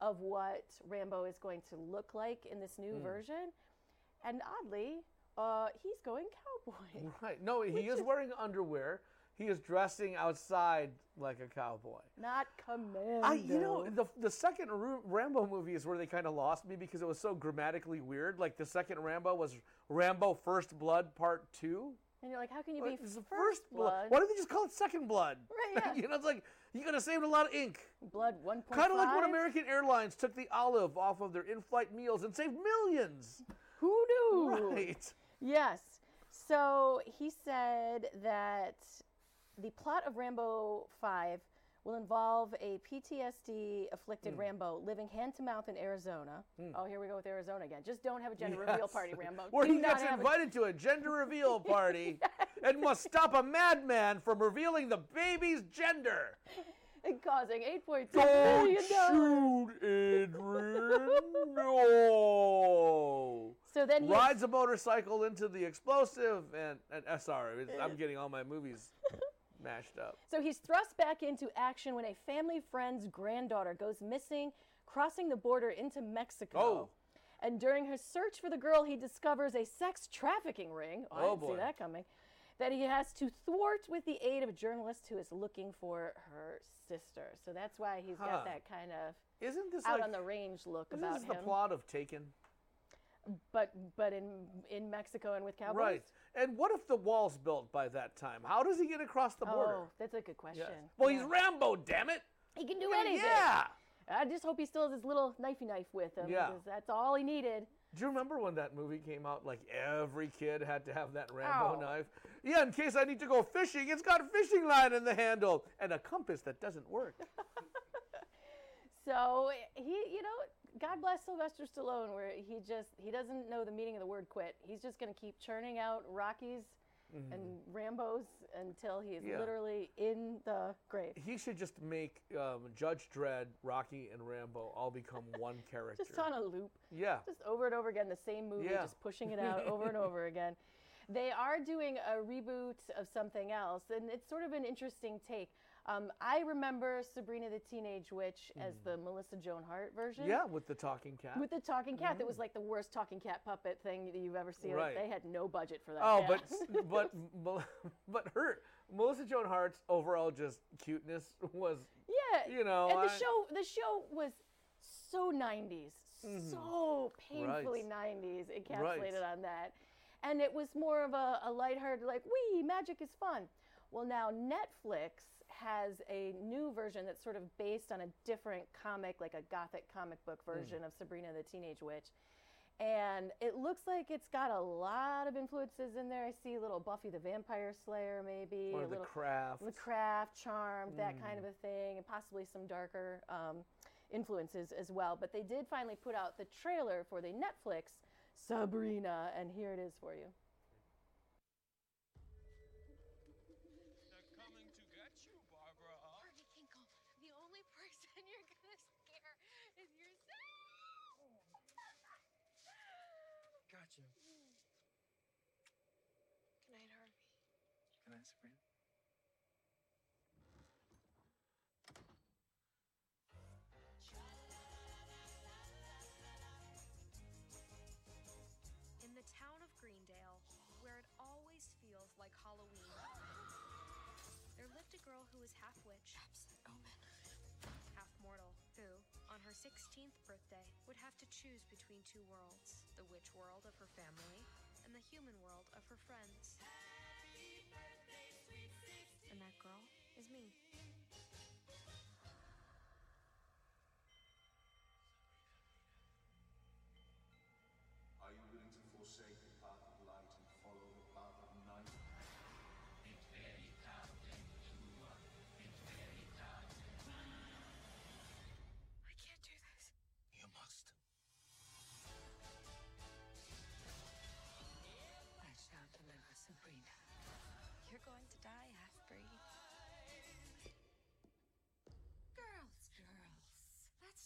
of what Rambo is going to look like in this new Hmm. version. And oddly, uh, he's going cowboy. *laughs* Right. No, he is wearing underwear. He is dressing outside like a cowboy. Not commando. I, you know, the, the second Rambo movie is where they kind of lost me because it was so grammatically weird. Like the second Rambo was Rambo First Blood Part Two. and you're like, how can you Like, be the first, blood? Why don't they just call it Second Blood? Right, *laughs* yeah. you know, it's like you could have saved a lot of ink. Blood 1.5. Kind of like when American Airlines took the olive off of their in-flight meals and saved millions. Who knew? Right. Yes. So he said that the plot of Rambo 5 will involve a PTSD afflicted Hmm. Rambo living hand to mouth in Arizona. Hmm. Oh, here we go with Arizona again. Just don't have a gender reveal party, Rambo. Where Do he not gets have a- invited to a gender reveal *laughs* party and must stop a madman from revealing the baby's gender. And causing eight point two million dollars. shoot, Adrian. No. So then he rides a motorcycle into the explosive, and, and uh, sorry, I'm getting all my movies *laughs* mashed up. So he's thrust back into action when a family friend's granddaughter goes missing, crossing the border into Mexico. Oh. And during his search for the girl, he discovers a sex trafficking ring. Oh, I Oh, didn't boy. see that coming. That he has to thwart with the aid of a journalist who is looking for her sister. So that's why he's Huh. got that kind of Isn't this out like, on the range look isn't about this the plot of Taken? But but in in Mexico and with cowboys. Right. And what if the wall's built by that time? How does he get across the border? Oh, that's a good question. Yes. Well, Yeah. he's Rambo, damn it. He can do anything. Yeah. I just hope he still has his little knifey knife with him. Yeah. Because that's all he needed. Do you remember when that movie came out? Like every kid had to have that Rambo Ow. knife. Yeah, in case I need to go fishing, it's got a fishing line in the handle and a compass that doesn't work. *laughs* So he, you know, God bless Sylvester Stallone, where he just he doesn't know the meaning of the word quit. He's just going to keep churning out Rockies Mhm. and Rambo's until he is Yeah. literally in the grave. he should just make um, Judge Dredd, Rocky, and Rambo all become *laughs* one character. Just on a loop. Yeah. Just over and over again, the same movie, Yeah. just pushing it out over and *laughs* over again. They are doing a reboot of something else, and it's sort of an interesting take. Um, I remember Sabrina the Teenage Witch as the Melissa Joan Hart version. Mm. Yeah, with the talking cat. With the talking cat, that was like the worst talking cat puppet thing that you've ever seen. Right. they had no budget for that. Oh, *laughs* but but Mel- but her Melissa Joan Hart's overall just cuteness was yeah, you know, and the I- show the show was so 90s, Mhm. so painfully Right. 90s, encapsulated Right. on that, and it was more of a, a lighthearted like, wee, magic is fun. Well, now Netflix has a new version that's sort of based on a different comic, like a gothic comic Hmm. book version of Sabrina the Teenage Witch. And it looks like it's got a lot of influences in there. I see a little Buffy the Vampire Slayer, maybe. Or a The little Craft. The Craft, Charmed, that kind Mm. of a thing, and possibly some darker um, influences as well. But they did finally put out the trailer for the Netflix Sabrina, and here it is for you. You're gonna scare is yourself. Gotcha. Good night, Harvey. Good night, Sabrina. In the town of Greendale, where it always feels like Halloween, there lived a girl who was half witch, 16th birthday, would have to choose between two worlds the witch world of her family and the human world of her friends. And that girl is me.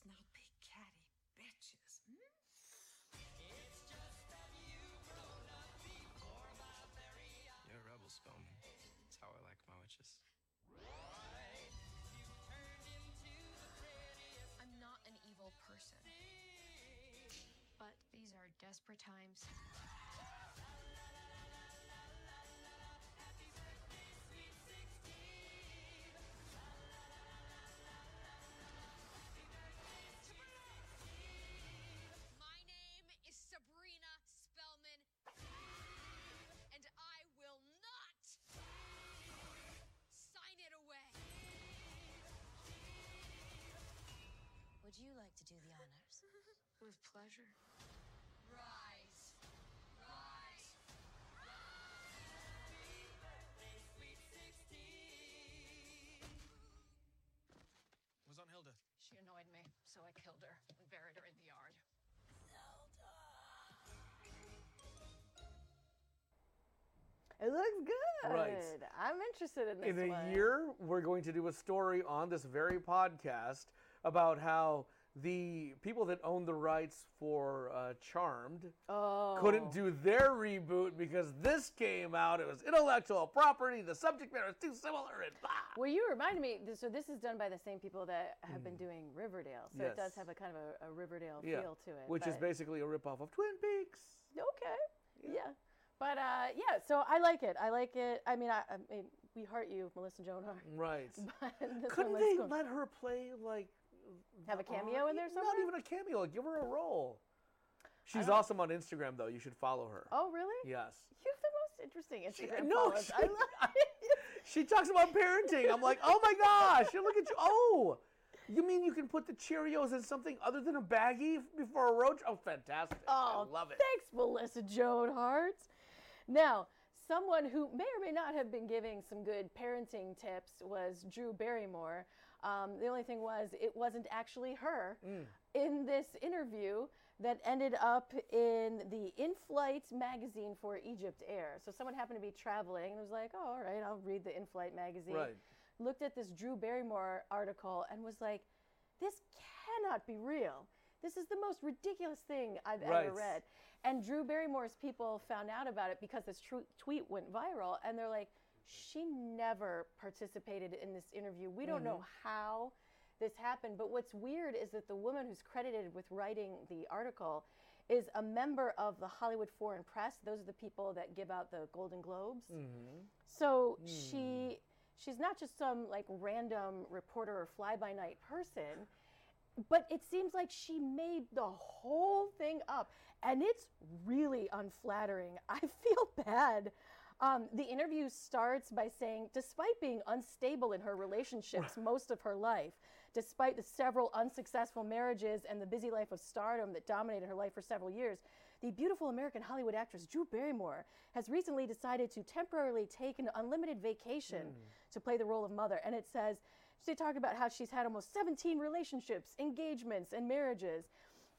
Let's not be catty bitches. Hmm? You're a rebel, Spellman. That's how I like my witches. I'm not an evil person. But these are desperate times. Would you like to do the honors? *laughs* With pleasure. Rise. Rise. Rise. Was on Hilda. She annoyed me, so I killed her and buried her in the yard. Zelda! It looks good. Right. I'm interested in this In a one. year, we're going to do a story on this very podcast about how the people that own the rights for uh, Charmed oh. couldn't do their reboot because this came out. It was intellectual property. The subject matter is too similar, and blah. Well, you reminded me. So this is done by the same people that have been doing Riverdale. So it does Mm. Have a kind of a, a Riverdale Yeah, feel to it. which is basically a ripoff of Twin Peaks. Okay. Yeah. But uh, yeah, so I like it. I like it. I mean, I, I mean, we heart you, Melissa Joan Hart. Right. *laughs* But Couldn't they let her play like have a cameo in there somewhere? Not even a cameo. Like, give her a role. She's awesome on Instagram, though. You should follow her. Oh, really? Yes. You have the most interesting Instagram no, she- I love *laughs* She talks about parenting. I'm like, oh my gosh, look at you. Oh, you mean you can put the Cheerios in something other than a baggie before a roach? Oh, fantastic. Oh, I love it. Thanks, Melissa Joan Hart. Now, someone who may or may not have been giving some good parenting tips was Drew Barrymore. Um, the only thing was, it wasn't actually her Mm. in this interview that ended up in the In Flight magazine for Egypt Air. So someone happened to be traveling and was like, oh, all right, I'll read the In Flight magazine. Right. Looked at this Drew Barrymore article and was like, this cannot be real. This is the most ridiculous thing I've Right. ever read. And Drew Barrymore's people found out about it because this tru- tweet went viral, and they're like, she never participated in this interview. We don't know how this happened. But what's weird is that the woman who's credited with writing the article is a member of the Hollywood Foreign Press. Those are the people that give out the Golden Globes. Mm-hmm. So she she's not just some like random reporter or fly by night person, but it seems like she made the whole thing up, and it's really unflattering. *laughs* I feel bad. Um, the interview starts by saying, despite being unstable in her relationships *sighs* most of her life, despite the several unsuccessful marriages and the busy life of stardom that dominated her life for several years, the beautiful American Hollywood actress Drew Barrymore has recently decided to temporarily take an unlimited vacation to play the role of mother. And it says, they talk about how she's had almost 17 relationships, engagements, and marriages.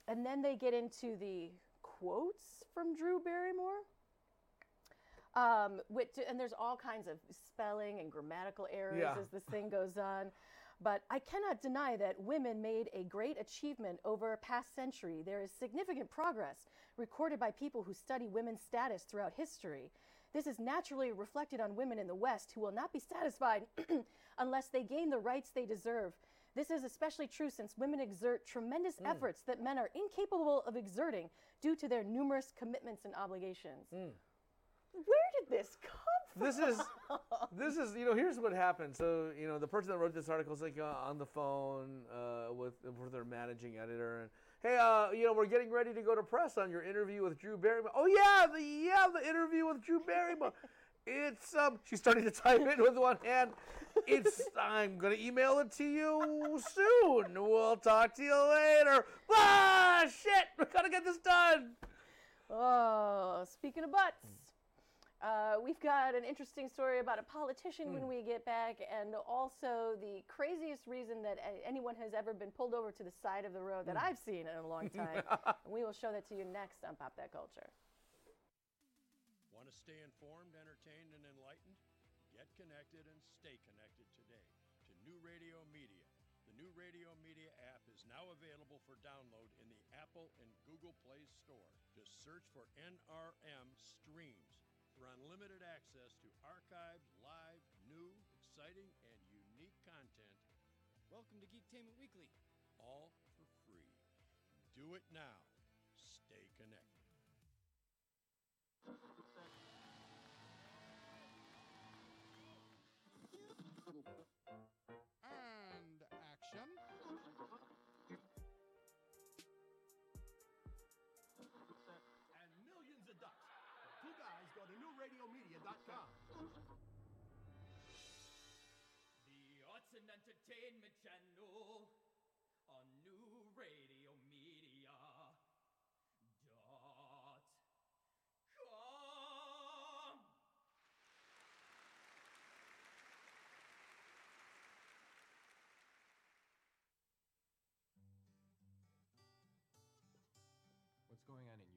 And then they get into the quotes from Drew Barrymore. Um, which, and there's all kinds of spelling and grammatical errors Yeah. as this thing goes on. But I cannot deny that women made a great achievement over a past century. There is significant progress recorded by people who study women's status throughout history. This is naturally reflected on women in the West who will not be satisfied *clears throat* unless they gain the rights they deserve. This is especially true since women exert tremendous Mm. efforts that men are incapable of exerting due to their numerous commitments and obligations. Where did this come from? This is *laughs* this is you know here's what happened. So you know the person that wrote this article is like uh, on the phone uh, with with their managing editor and hey uh, you know we're getting ready to go to press on your interview with Drew Barrymore. Oh yeah the yeah the interview with Drew Barrymore. *laughs* It's um she's starting to type it with one hand. It's *laughs* I'm gonna email it to you soon. We'll talk to you later. Ah shit we gotta get this done. Oh, speaking of butts, uh, we've got an interesting story about a politician when we get back, and also the craziest reason that anyone has ever been pulled over to the side of the road that I've seen in a long *laughs* time. and we will show that to you next on Pop That Culture. Want to stay informed, entertained, and enlightened? Get connected and stay connected today to New Radio Media. The New Radio Media app is now available for download in the Apple and Google Play Store. Just search for NRM Streams for unlimited access to archived, live, new, exciting, and unique content. Welcome to Geektainment Weekly. All for free. Do it now. Go to newradiomedia.com. The Arts and Entertainment Channel on New Radio Media. Dot com. What's going on in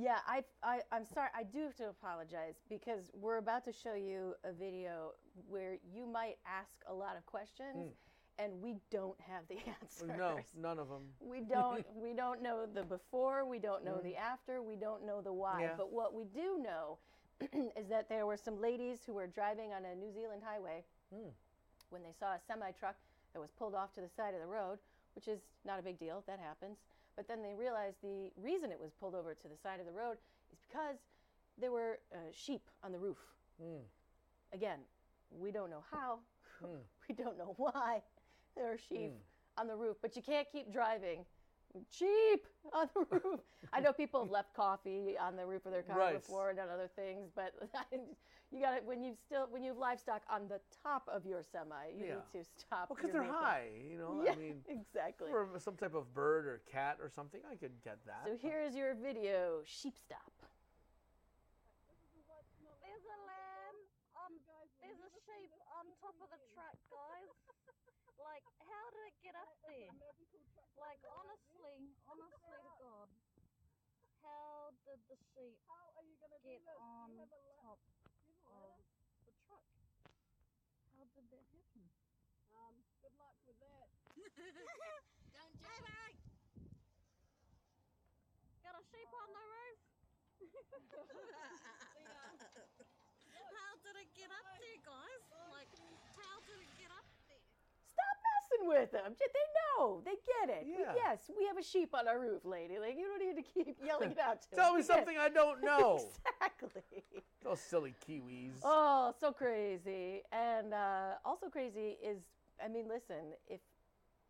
Yeah, I, I, I'm sorry. I do have to apologize because we're about to show you a video where you might ask a lot of questions, and we don't have the *laughs* answers. No, none of them. We don't. *laughs* we don't know the before. We don't know Mm. the after. We don't know the why. Yeah. But what we do know *clears throat* is that there were some ladies who were driving on a New Zealand highway Hmm. when they saw a semi truck that was pulled off to the side of the road, which is not a big deal. That happens. But then they realized the reason it was pulled over to the side of the road is because there were uh, sheep on the roof. Hmm. Again, we don't know how. Hmm. *laughs* we don't know why there are sheep Hmm. on the roof, but you can't keep driving. Sheep on the *laughs* roof. I know people have left coffee on the roof of their car Right. before and done other things, but *laughs* you got to when you still when you have livestock on the top of your semi, you Yeah. need to stop. Well, because your they're vehicle. high, you know. Yeah, I mean, *laughs* exactly. For some type of bird or cat or something, I could get that. So here is your video, sheep stop. There's a lamb on. There's a sheep on top of the truck, guys. Like, how did it get up there? Like, honestly, honestly to God, how did the sheep get on top of the truck? How did that happen? Um, good luck with that. *laughs* Don't jump. Hey, Got a sheep on the roof? *laughs* *laughs* How did it get up there, guys? Like, how did it get up there? Stop messing with them. They know. They get it. Yeah. yes, we have a sheep on our roof, lady. Like you don't need to keep *laughs* yelling it out to Tell me something I don't *laughs* know. exactly. Those silly Kiwis. Oh, so crazy. And uh, also crazy is, I mean, listen, if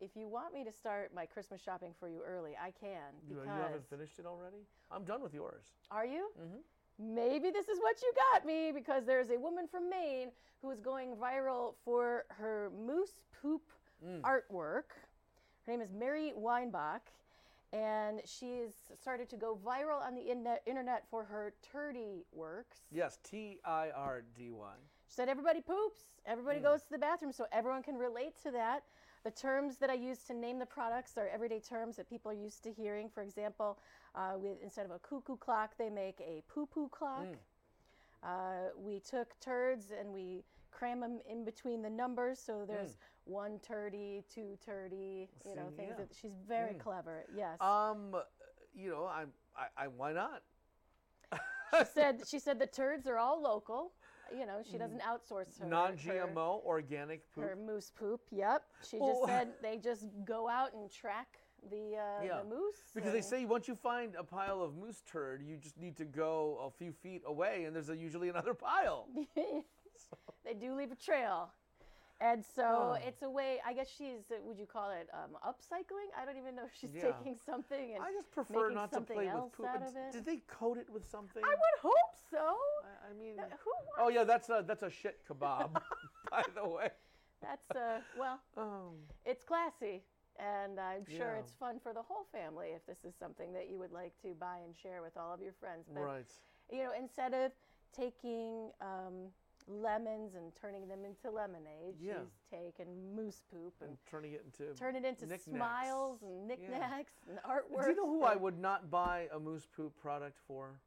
if you want me to start my Christmas shopping for you early, I can. Because you haven't finished it already? I'm done with yours. Are you? Mm-hmm. Maybe this is what you got me because there's a woman from Maine who is going viral for her moose poop Mm. artwork. Her name is Mary Weinbach, and she's started to go viral on the internet, internet for her turdy works. Yes, T I R D Y. She said everybody poops, everybody Mm. goes to the bathroom, so everyone can relate to that. The terms that I use to name the products are everyday terms that people are used to hearing. For example, uh, with, instead of a cuckoo clock, they make a poo poo clock. Mm. Uh, we took turds and we cram them in between the numbers, so there's one turdy, two turdy, you know, See, things yeah. that she's very Mm. clever. Yes. Um, you know, I'm, I, I, why not? *laughs* she said she said the turds are all local. You know, she doesn't outsource her her- Non-GMO, organic poop. Her moose poop. Yep. She Well- just said *laughs* they just go out and track the uh, yeah, the moose. because they say once you find a pile of moose turd, you just need to go a few feet away, and there's a, usually another pile. *laughs* they do leave a trail. And so Oh. it's a way, I guess she's, would you call it um, upcycling? I don't even know if she's Yeah. taking something and I just prefer making not to play with poop. out of it. Did they coat it with something? I would hope so. I, I mean, No, who wants oh yeah, that's a that's a shit kebab, *laughs* by the way. That's, uh, well, Um, it's classy. And I'm sure Yeah. it's fun for the whole family if this is something that you would like to buy and share with all of your friends. But, right. you know, instead of taking um, lemons and turning them into lemonade, Yeah. she's taken moose poop and, And turning it into turn it into knickknacks. smiles and knickknacks and artwork. Do you know who I would not buy a moose poop product for?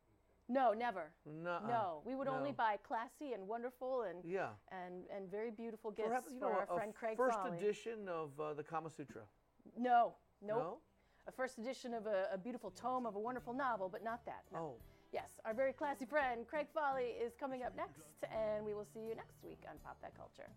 No, never. Nuh-uh. No, we would only buy classy and wonderful and Yeah. and and very beautiful gifts Perhaps you for know our a friend Craig first edition of uh, the Kama Sutra. No, nope. No? a first edition of a, a beautiful tome of a wonderful novel, but not that. No. Oh. Yes, our very classy friend Craig Folly is coming up next, and we will see you next week on Pop That Culture.